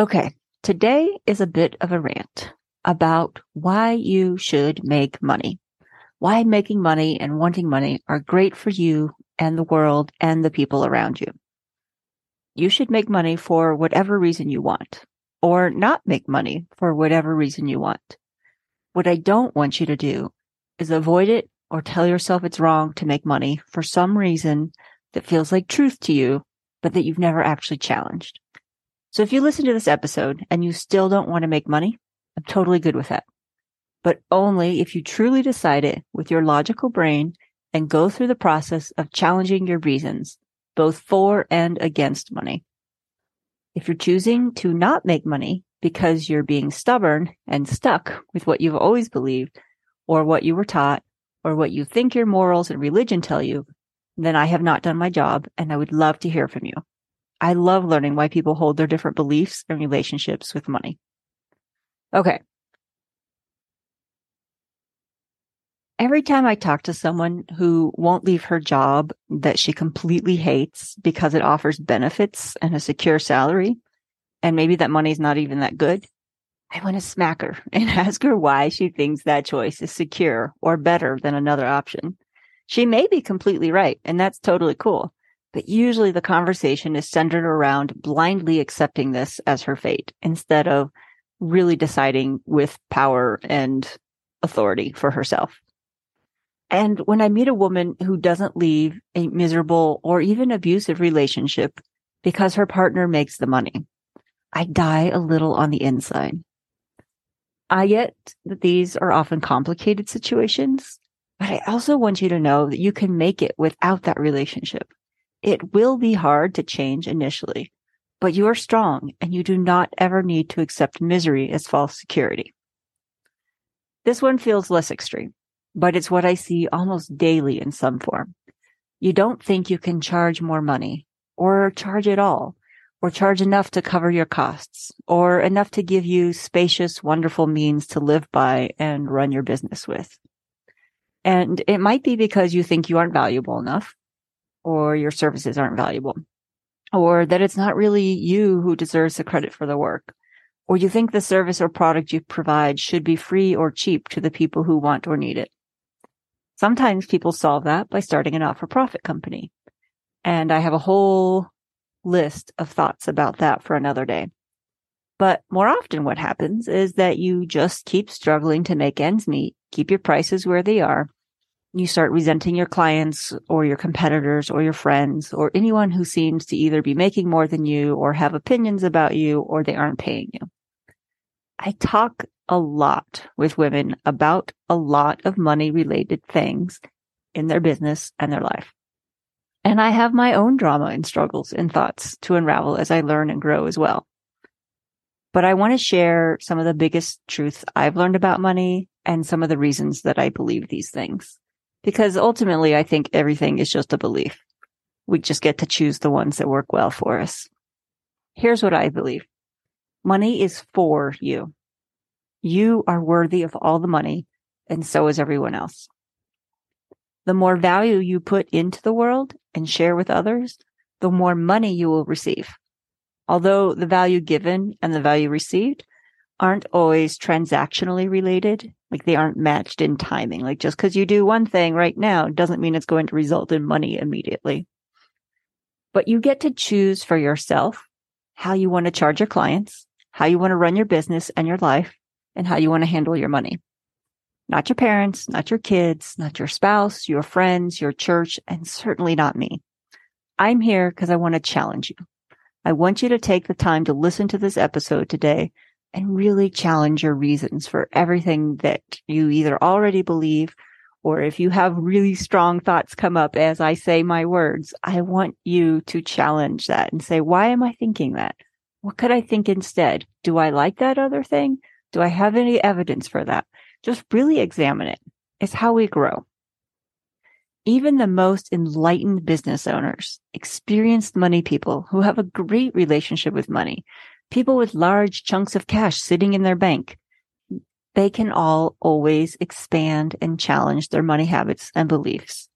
Okay, today is a bit of a rant about why you should make money. Why making money and wanting money are great for you and the world and the people around you. You should make money for whatever reason you want, or not make money for whatever reason you want. What I don't want you to do is avoid it or tell yourself it's wrong to make money for some reason that feels like truth to you, but that you've never actually challenged. So if you listen to this episode and you still don't want to make money, I'm totally good with that. But only if you truly decide it with your logical brain and go through the process of challenging your reasons, both for and against money. If you're choosing to not make money because you're being stubborn and stuck with what you've always believed or what you were taught or what you think your morals and religion tell you, then I have not done my job and I would love to hear from you. I love learning why people hold their different beliefs and relationships with money. Okay. Every time I talk to someone who won't leave her job that she completely hates because it offers benefits and a secure salary, and maybe that money's not even that good, I want to smack her and ask her why she thinks that choice is secure or better than another option. She may be completely right, and that's totally cool. But usually the conversation is centered around blindly accepting this as her fate instead of really deciding with power and authority for herself. And when I meet a woman who doesn't leave a miserable or even abusive relationship because her partner makes the money, I die a little on the inside. I get that these are often complicated situations, but I also want you to know that you can make it without that relationship. It will be hard to change initially, but you are strong and you do not ever need to accept misery as false security. This one feels less extreme, but it's what I see almost daily in some form. You don't think you can charge more money or charge at all or charge enough to cover your costs or enough to give you spacious, wonderful means to live by and run your business with. And it might be because you think you aren't valuable enough or your services aren't valuable or that it's not really you who deserves the credit for the work or you think the service or product you provide should be free or cheap to the people who want or need it. Sometimes people solve that by starting a not-for-profit company. And I have a whole list of thoughts about that for another day. But more often what happens is that you just keep struggling to make ends meet, keep your prices where they are, you start resenting your clients or your competitors or your friends or anyone who seems to either be making more than you or have opinions about you or they aren't paying you. I talk a lot with women about a lot of money related things in their business and their life. And I have my own drama and struggles and thoughts to unravel as I learn and grow as well. But I want to share some of the biggest truths I've learned about money and some of the reasons that I believe these things because ultimately I think everything is just a belief. We just get to choose the ones that work well for us. Here's what I believe. Money is for you. You are worthy of all the money and so is everyone else. The more value you put into the world and share with others, the more money you will receive. Although the value given and the value received aren't always transactionally related. Like they aren't matched in timing. Like just because you do one thing right now doesn't mean it's going to result in money immediately. But you get to choose for yourself how you want to charge your clients, how you want to run your business and your life, and how you want to handle your money. Not your parents, not your kids, not your spouse, your friends, your church, and certainly not me. I'm here because I want to challenge you. I want you to take the time to listen to this episode today and really challenge your reasons for everything that you either already believe or if you have really strong thoughts come up as I say my words, I want you to challenge that and say, why am I thinking that? What could I think instead? Do I like that other thing? Do I have any evidence for that? Just really examine it. It's how we grow. Even the most enlightened business owners, experienced money people who have a great relationship with money, people with large chunks of cash sitting in their bank, they can all always expand and challenge their money habits and beliefs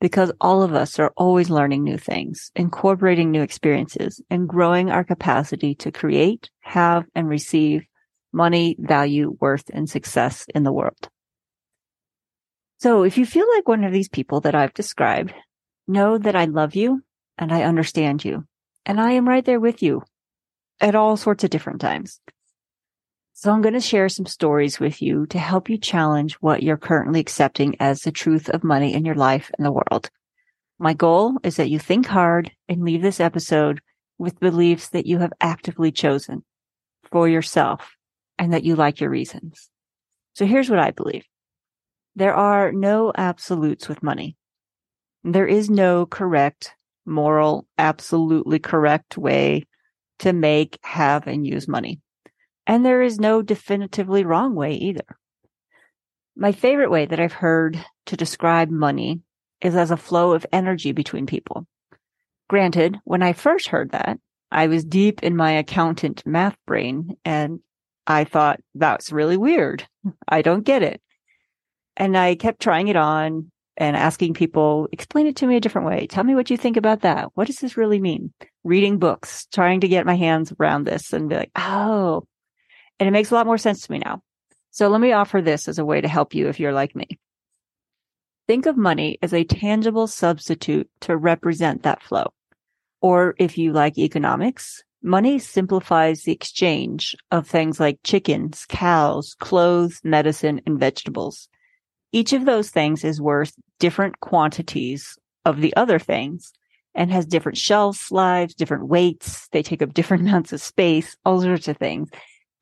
because all of us are always learning new things, incorporating new experiences and growing our capacity to create, have and receive money, value, worth and success in the world. So if you feel like one of these people that I've described, know that I love you and I understand you and I am right there with you at all sorts of different times. So I'm going to share some stories with you to help you challenge what you're currently accepting as the truth of money in your life and the world. My goal is that you think hard and leave this episode with beliefs that you have actively chosen for yourself and that you like your reasons. So here's what I believe. There are no absolutes with money. There is no correct, moral, absolutely correct way to make, have, and use money. And there is no definitively wrong way either. My favorite way that I've heard to describe money is as a flow of energy between people. Granted, when I first heard that, I was deep in my accountant math brain and I thought that's really weird. I don't get it. And I kept trying it on and asking people, explain it to me a different way. Tell me what you think about that. What does this really mean? Reading books, trying to get my hands around this and be like, oh, and it makes a lot more sense to me now. So let me offer this as a way to help you if you're like me. Think of money as a tangible substitute to represent that flow. Or if you like economics, money simplifies the exchange of things like chickens, cows, clothes, medicine, and vegetables. Each of those things is worth different quantities of the other things and has different shelf lives, different weights. They take up different amounts of space, all sorts of things.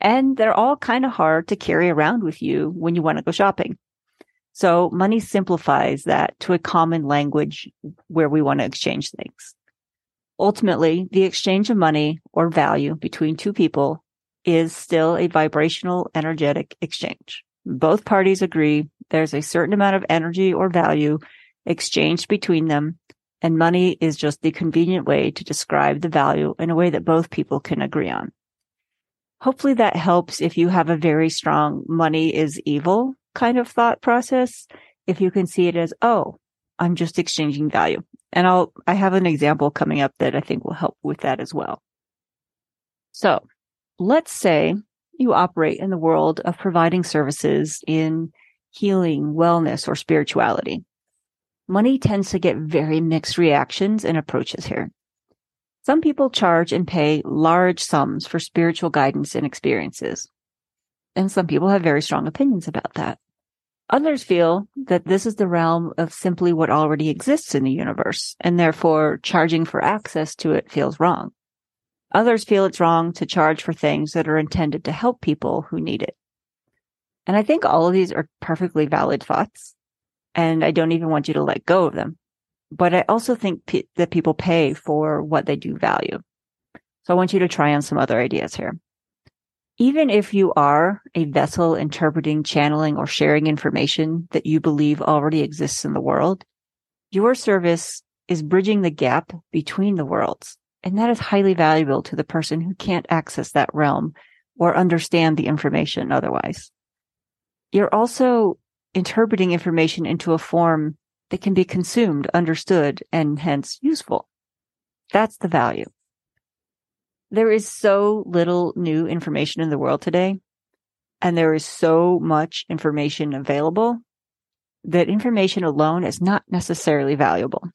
And they're all kind of hard to carry around with you when you want to go shopping. So money simplifies that to a common language where we want to exchange things. Ultimately, the exchange of money or value between two people is still a vibrational energetic exchange. Both parties agree there's a certain amount of energy or value exchanged between them, and money is just the convenient way to describe the value in a way that both people can agree on. Hopefully that helps if you have a very strong money is evil kind of thought process. If you can see it as, oh, I'm just exchanging value. And I'll, I have an example coming up that I think will help with that as well. So let's say you operate in the world of providing services in healing, wellness, or spirituality. Money tends to get very mixed reactions and approaches here. Some people charge and pay large sums for spiritual guidance and experiences. And some people have very strong opinions about that. Others feel that this is the realm of simply what already exists in the universe, and therefore charging for access to it feels wrong. Others feel it's wrong to charge for things that are intended to help people who need it. And I think all of these are perfectly valid thoughts. And I don't even want you to let go of them. But I also think that people pay for what they do value. So I want you to try on some other ideas here. Even if you are a vessel interpreting, channeling, or sharing information that you believe already exists in the world, your service is bridging the gap between the worlds. And that is highly valuable to the person who can't access that realm or understand the information otherwise. You're also interpreting information into a form that can be consumed, understood, and hence useful. That's the value. There is so little new information in the world today, and there is so much information available that information alone is not necessarily valuable.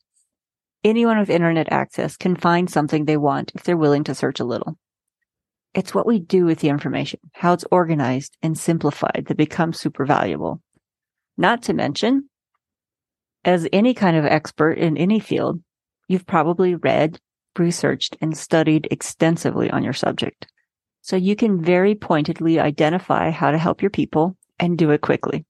Anyone with internet access can find something they want if they're willing to search a little. It's what we do with the information, how it's organized and simplified that becomes super valuable. Not to mention, as any kind of expert in any field, you've probably read, researched, and studied extensively on your subject. So you can very pointedly identify how to help your people and do it quickly.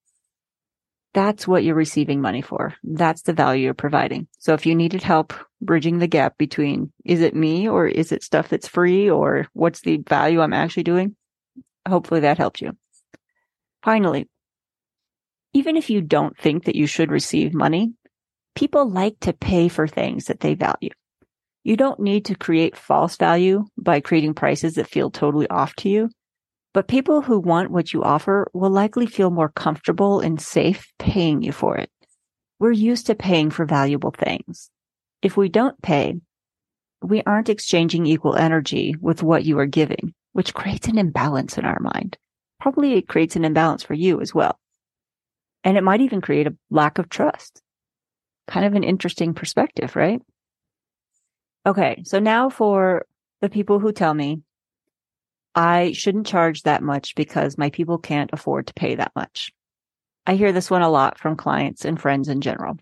That's what you're receiving money for. That's the value you're providing. So if you needed help bridging the gap between is it me or is it stuff that's free or what's the value I'm actually doing, hopefully that helped you. Finally, even if you don't think that you should receive money, people like to pay for things that they value. You don't need to create false value by creating prices that feel totally off to you. But people who want what you offer will likely feel more comfortable and safe paying you for it. We're used to paying for valuable things. If we don't pay, we aren't exchanging equal energy with what you are giving, which creates an imbalance in our mind. Probably it creates an imbalance for you as well. And it might even create a lack of trust. Kind of an interesting perspective, right? Okay. So now for the people who tell me I shouldn't charge that much because my people can't afford to pay that much. I hear this one a lot from clients and friends in general.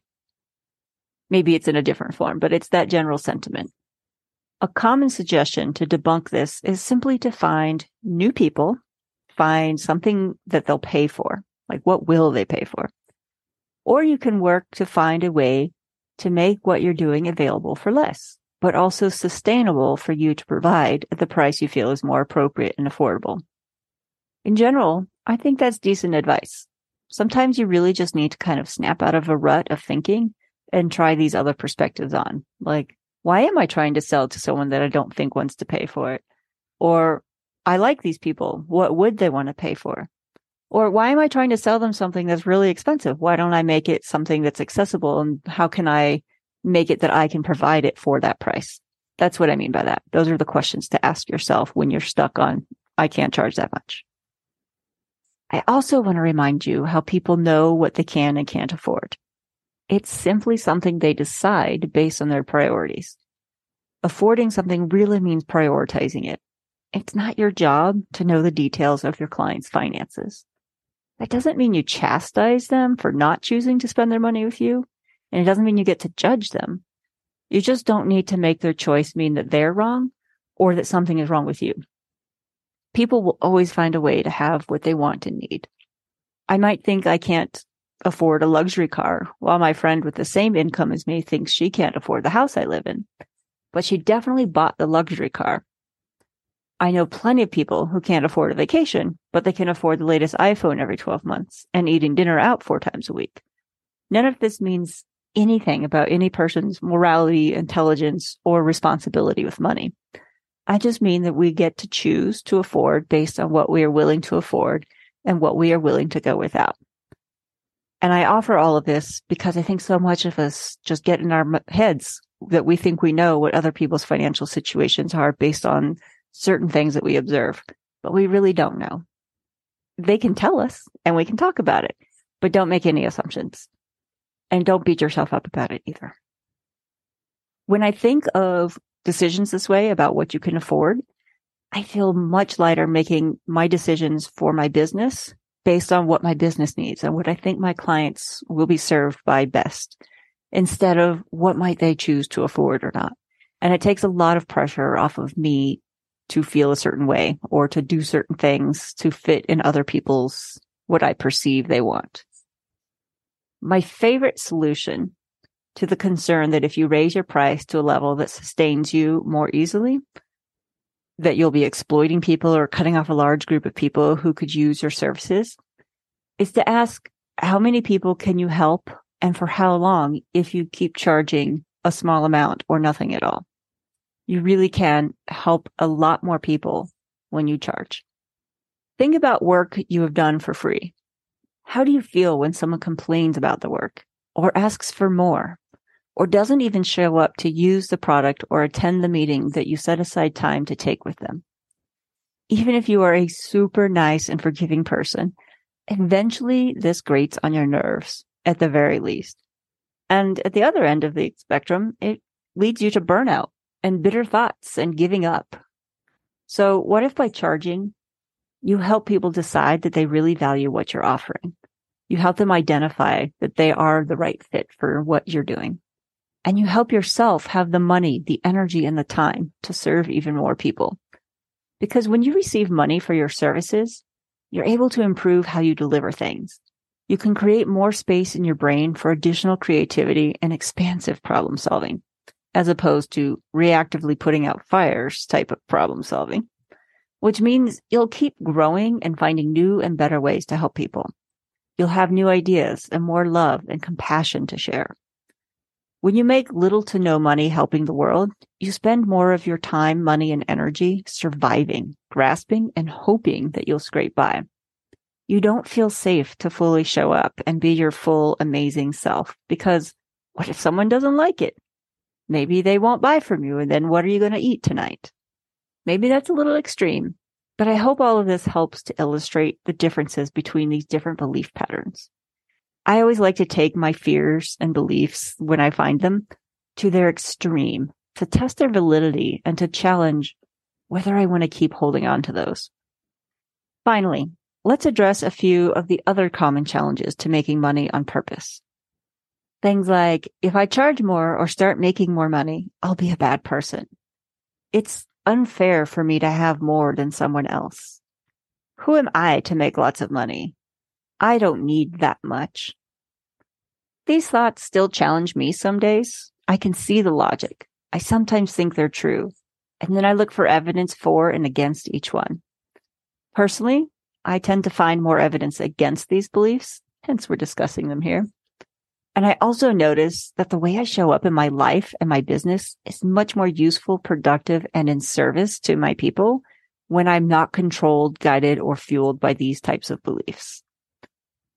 Maybe it's in a different form, but it's that general sentiment. A common suggestion to debunk this is simply to find new people, find something that they'll pay for. Like what will they pay for? Or you can work to find a way to make what you're doing available for less but also sustainable for you to provide at the price you feel is more appropriate and affordable. In general, I think that's decent advice. Sometimes you really just need to kind of snap out of a rut of thinking and try these other perspectives on. Like, why am I trying to sell to someone that I don't think wants to pay for it? Or I like these people. What would they want to pay for? Or why am I trying to sell them something that's really expensive? Why don't I make it something that's accessible? And how can I make it that I can provide it for that price? That's what I mean by that. Those are the questions to ask yourself when you're stuck on, I can't charge that much. I also want to remind you how people know what they can and can't afford. It's simply something they decide based on their priorities. Affording something really means prioritizing it. It's not your job to know the details of your client's finances. That doesn't mean you chastise them for not choosing to spend their money with you. And it doesn't mean you get to judge them. You just don't need to make their choice mean that they're wrong or that something is wrong with you. People will always find a way to have what they want and need. I might think I can't afford a luxury car while my friend with the same income as me thinks she can't afford the house I live in, but she definitely bought the luxury car. I know plenty of people who can't afford a vacation, but they can afford the latest iPhone every 12 months and eating dinner out four times a week. None of this means anything about any person's morality, intelligence, or responsibility with money. I just mean that we get to choose to afford based on what we are willing to afford and what we are willing to go without. And I offer all of this because I think so much of us just get in our heads that we think we know what other people's financial situations are based on certain things that we observe, but we really don't know. They can tell us and we can talk about it, but don't make any assumptions. And don't beat yourself up about it either. When I think of decisions this way about what you can afford, I feel much lighter making my decisions for my business based on what my business needs and what I think my clients will be served by best instead of what might they choose to afford or not. And it takes a lot of pressure off of me to feel a certain way or to do certain things to fit in other people's what I perceive they want. My favorite solution to the concern that if you raise your price to a level that sustains you more easily, that you'll be exploiting people or cutting off a large group of people who could use your services is to ask how many people can you help and for how long if you keep charging a small amount or nothing at all. You really can help a lot more people when you charge. Think about work you have done for free. How do you feel when someone complains about the work or asks for more or doesn't even show up to use the product or attend the meeting that you set aside time to take with them? Even if you are a super nice and forgiving person, eventually this grates on your nerves at the very least. And at the other end of the spectrum, it leads you to burnout and bitter thoughts and giving up. So what if by charging you help people decide that they really value what you're offering. You help them identify that they are the right fit for what you're doing. And you help yourself have the money, the energy, and the time to serve even more people. Because when you receive money for your services, you're able to improve how you deliver things. you can create more space in your brain for additional creativity and expansive problem solving, as opposed to reactively putting out fires type of problem solving, which means you'll keep growing and finding new and better ways to help people. You'll have new ideas and more love and compassion to share. When you make little to no money helping the world, you spend more of your time, money, and energy surviving, grasping, and hoping that you'll scrape by you don't feel safe to fully show up and be your full amazing self because what if someone doesn't like it? Maybe they won't buy from you and then what are you going to eat tonight? Maybe that's a little extreme, but I hope all of this helps to illustrate the differences between these different belief patterns. I always like to take my fears and beliefs when I find them to their extreme to test their validity and to challenge whether I want to keep holding on to those. Finally, let's address a few of the other common challenges to making money on purpose. Things like, if I charge more or start making more money, I'll be a bad person. It's unfair for me to have more than someone else. Who am I to make lots of money? I don't need that much. These thoughts still challenge me some days. I can see the logic. I sometimes think they're true. And then I look for evidence for and against each one. Personally, I tend to find more evidence against these beliefs, hence we're discussing them here. And I also notice that the way I show up in my life and my business is much more useful, productive, and in service to my people when I'm not controlled, guided, or fueled by these types of beliefs.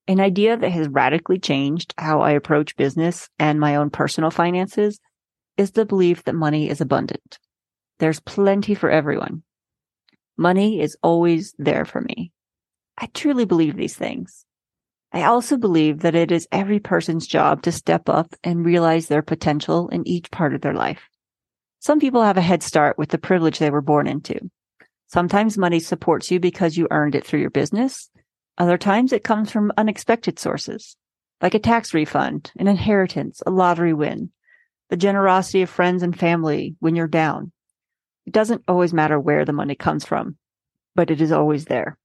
An idea that has radically changed how I approach business and my own personal finances is the belief that money is abundant. There's plenty for everyone. Money is always there for me. I truly believe these things. I also believe that it is every person's job to step up and realize their potential in each part of their life. Some people have a head start with the privilege they were born into. Sometimes money supports you because you earned it through your business. Other times it comes from unexpected sources, like a tax refund, an inheritance, a lottery win, the generosity of friends and family when you're down. It doesn't always matter where the money comes from, but it is always there.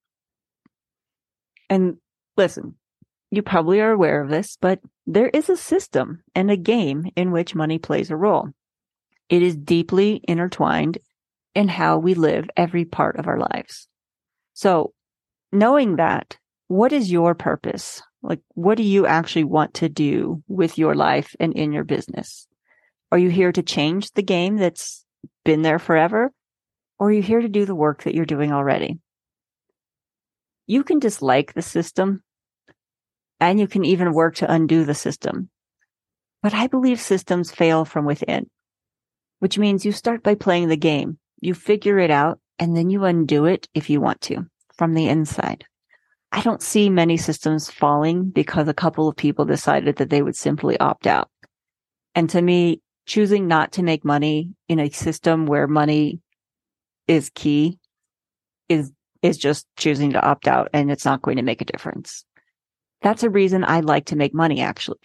And listen, you probably are aware of this, but there is a system and a game in which money plays a role. It is deeply intertwined in how we live every part of our lives. So knowing that, what is your purpose? Like, what do you actually want to do with your life and in your business? Are you here to change the game that's been there forever? Or are you here to do the work that you're doing already? you can dislike the system and you can even work to undo the system. But I believe systems fail from within, which means you start by playing the game. You figure it out and then you undo it if you want to from the inside. I don't see many systems falling because a couple of people decided that they would simply opt out. And to me, choosing not to make money in a system where money is key is is just choosing to opt out and it's not going to make a difference. That's a reason I like to make money, actually.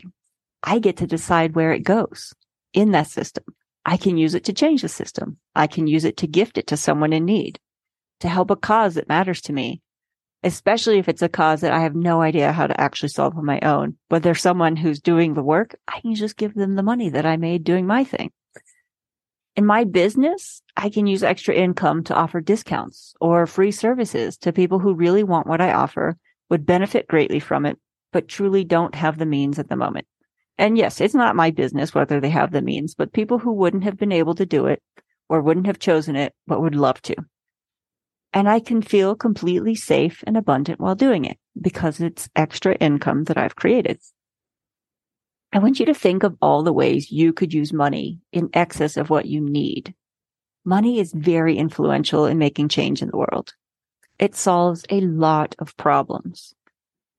I get to decide where it goes in that system. I can use it to change the system. I can use it to gift it to someone in need, to help a cause that matters to me, especially if it's a cause that I have no idea how to actually solve on my own. But there's someone who's doing the work. I can just give them the money that I made doing my thing. In my business, I can use extra income to offer discounts or free services to people who really want what I offer, would benefit greatly from it, but truly don't have the means at the moment. And yes, it's not my business whether they have the means, but people who wouldn't have been able to do it or wouldn't have chosen it, but would love to. And I can feel completely safe and abundant while doing it because it's extra income that I've created. I want you to think of all the ways you could use money in excess of what you need. Money is very influential in making change in the world. It solves a lot of problems.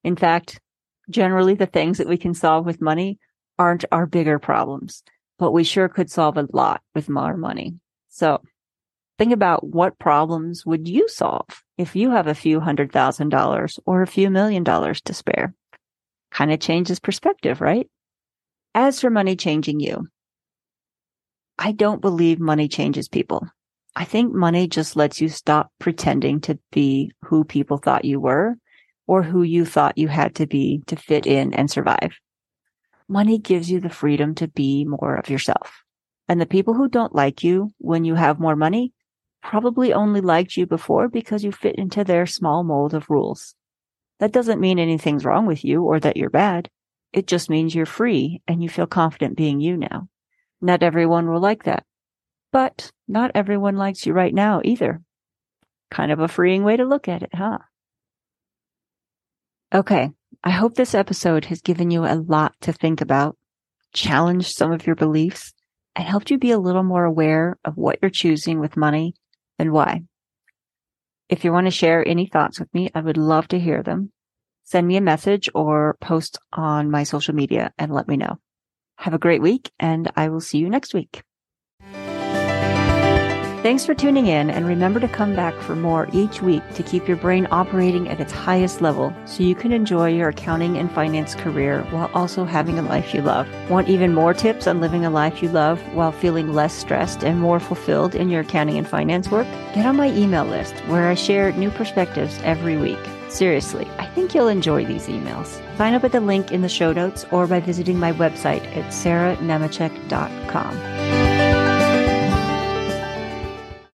In fact, generally the things that we can solve with money aren't our bigger problems, but we sure could solve a lot with more money. So think about what problems would you solve if you have a few hundred thousand dollars or a few million dollars to spare? Kind of changes perspective, right? As for money changing you, I don't believe money changes people. I think money just lets you stop pretending to be who people thought you were or who you thought you had to be to fit in and survive. Money gives you the freedom to be more of yourself. And the people who don't like you when you have more money probably only liked you before because you fit into their small mold of rules. That doesn't mean anything's wrong with you or that you're bad. It just means you're free and you feel confident being you now. Not everyone will like that. But not everyone likes you right now either. Kind of a freeing way to look at it, huh? Okay. I hope this episode has given you a lot to think about, challenged some of your beliefs, and helped you be a little more aware of what you're choosing with money and why. If you want to share any thoughts with me, I would love to hear them. Send me a message or post on my social media and let me know. Have a great week and I will see you next week. Thanks for tuning in and remember to come back for more each week to keep your brain operating at its highest level so you can enjoy your accounting and finance career while also having a life you love. Want even more tips on living a life you love while feeling less stressed and more fulfilled in your accounting and finance work? Get on my email list where I share new perspectives every week. Seriously, I think you'll enjoy these emails. Sign up at the link in the show notes or by visiting my website at sarahnemecek.com.